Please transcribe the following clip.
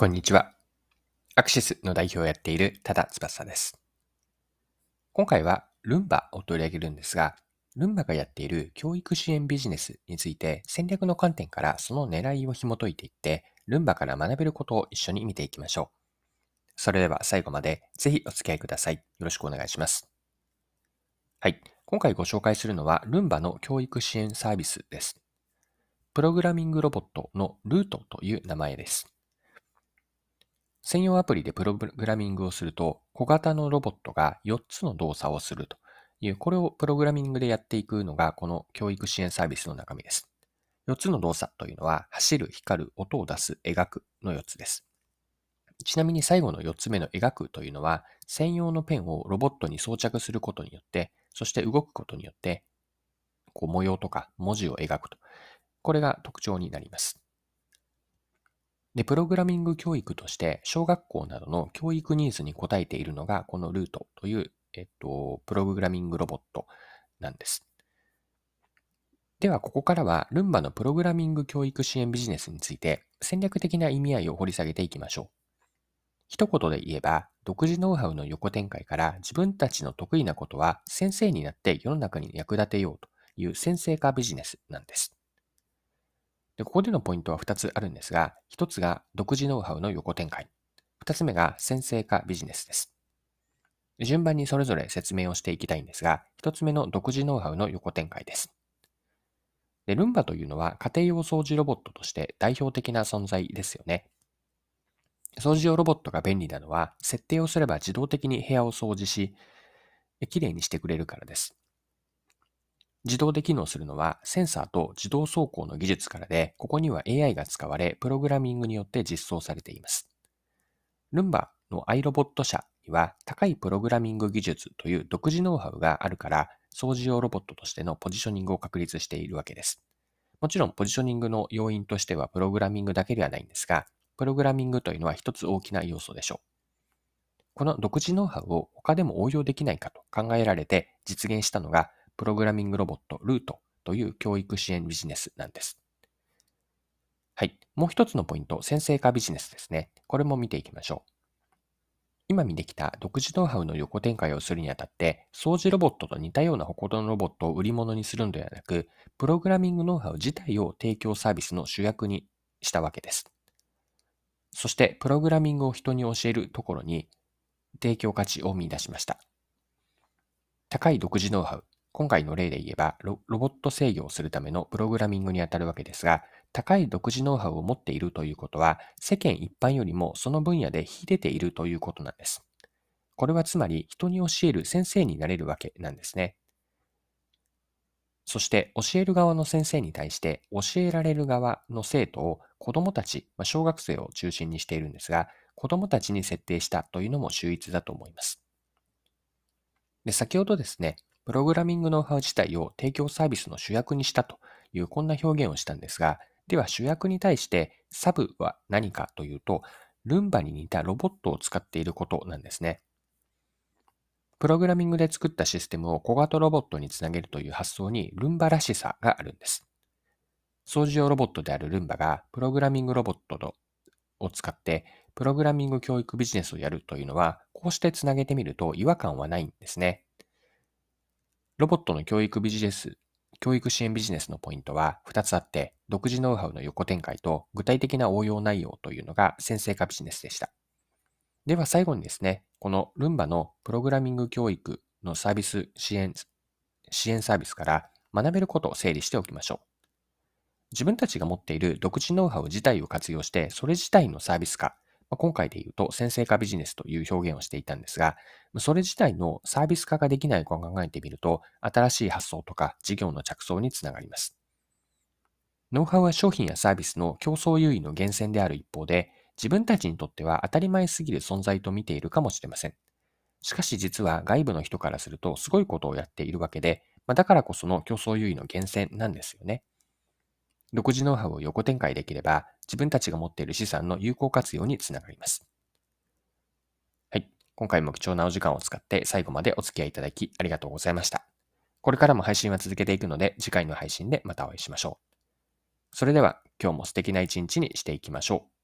こんにちは。アクシスの代表をやっている多田翼です。今回はルンバを取り上げるんですが、ルンバがやっている教育支援ビジネスについて戦略の観点からその狙いを紐解いていって、ルンバから学べることを一緒に見ていきましょう。それでは最後までぜひお付き合いください。よろしくお願いします。はい。今回ご紹介するのはルンバの教育支援サービスです。プログラミングロボットのルートという名前です。専用アプリでプログラミングをすると、小型のロボットが4つの動作をするという、これをプログラミングでやっていくのが、この教育支援サービスの中身です。4つの動作というのは、走る、光る、音を出す、描くの4つです。ちなみに最後の4つ目の描くというのは、専用のペンをロボットに装着することによって、そして動くことによって、こう模様とか文字を描くと。これが特徴になります。で、プログラミング教育として、小学校などの教育ニーズに応えているのが、このルートという、えっと、プログラミングロボットなんです。では、ここからは、ルンバのプログラミング教育支援ビジネスについて、戦略的な意味合いを掘り下げていきましょう。一言で言えば、独自ノウハウの横展開から自分たちの得意なことは先生になって世の中に役立てようという先生化ビジネスなんです。で、ここでのポイントは2つあるんですが、1つが独自ノウハウの横展開。2つ目が先生化ビジネスです。順番にそれぞれ説明をしていきたいんですが、1つ目の独自ノウハウの横展開です。で、ルンバというのは家庭用掃除ロボットとして代表的な存在ですよね。掃除用ロボットが便利なのは、設定をすれば自動的に部屋を掃除し、きれいにしてくれるからです。自動で機能するのはセンサーと自動走行の技術からで、ここには AI が使われ、プログラミングによって実装されています。ルンバの iRobot 社には高いプログラミング技術という独自ノウハウがあるから、掃除用ロボットとしてのポジショニングを確立しているわけです。もちろんポジショニングの要因としてはプログラミングだけではないんですが、プログラミングというのは一つ大きな要素でしょう。この独自ノウハウを他でも応用できないかと考えられて実現したのがプログラミングロボットルートという教育支援ビジネスなんです。はい。もう一つのポイント、先生化ビジネスですね。これも見ていきましょう。今見てきた独自ノウハウの横展開をするにあたって、掃除ロボットと似たような他のロボットを売り物にするのではなく、プログラミングノウハウ自体を提供サービスの主役にしたわけです。そして、プログラミングを人に教えるところに提供価値を見出しました。高い独自ノウハウ、今回の例で言えばロ、ロボット制御をするためのプログラミングにあたるわけですが、高い独自ノウハウを持っているということは、世間一般よりもその分野で秀でているということなんです。これはつまり人に教える先生になれるわけなんですね。そして教える側の先生に対して教えられる側の生徒を子供たち、まあ小学生を中心にしているんですが、子供たちに設定したというのも秀逸だと思います。で先ほどですね、プログラミングノウハウ自体を提供サービスの主役にしたというこんな表現をしたんですが、では主役に対してサブは何かというと、ルンバに似たロボットを使っていることなんですね。プログラミングで作ったシステムを小型ロボットにつなげるという発想にルンバらしさがあるんです。掃除用ロボットであるルンバがプログラミングロボットを使ってプログラミング教育ビジネスをやるというのは、こうしてつなげてみると違和感はないんですね。ロボットの教育ビジネス、教育支援ビジネスのポイントは2つあって、独自ノウハウの横展開と具体的な応用内容というのが先生化ビジネスでした。では最後にですね、このルンバのプログラミング教育のサービス支援、支援サービスから学べることを整理しておきましょう。自分たちが持っている独自ノウハウ自体を活用して、それ自体のサービス化、まあ、今回で言うと先生化ビジネスという表現をしていたんですが、それ自体のサービス化ができないかを考えてみると、新しい発想とか事業の着想につながります。ノウハウは商品やサービスの競争優位の源泉である一方で、自分たちにとっては当たり前すぎる存在と見ているかもしれません。しかし実は外部の人からするとすごいことをやっているわけで、まあ、だからこその競争優位の源泉なんですよね。独自ノウハウを横展開できれば、自分たちが持っている資産の有効活用につながります。はい。今回も貴重なお時間を使って最後までお付き合いいただきありがとうございました。これからも配信は続けていくので、次回の配信でまたお会いしましょう。それでは、今日も素敵な一日にしていきましょう。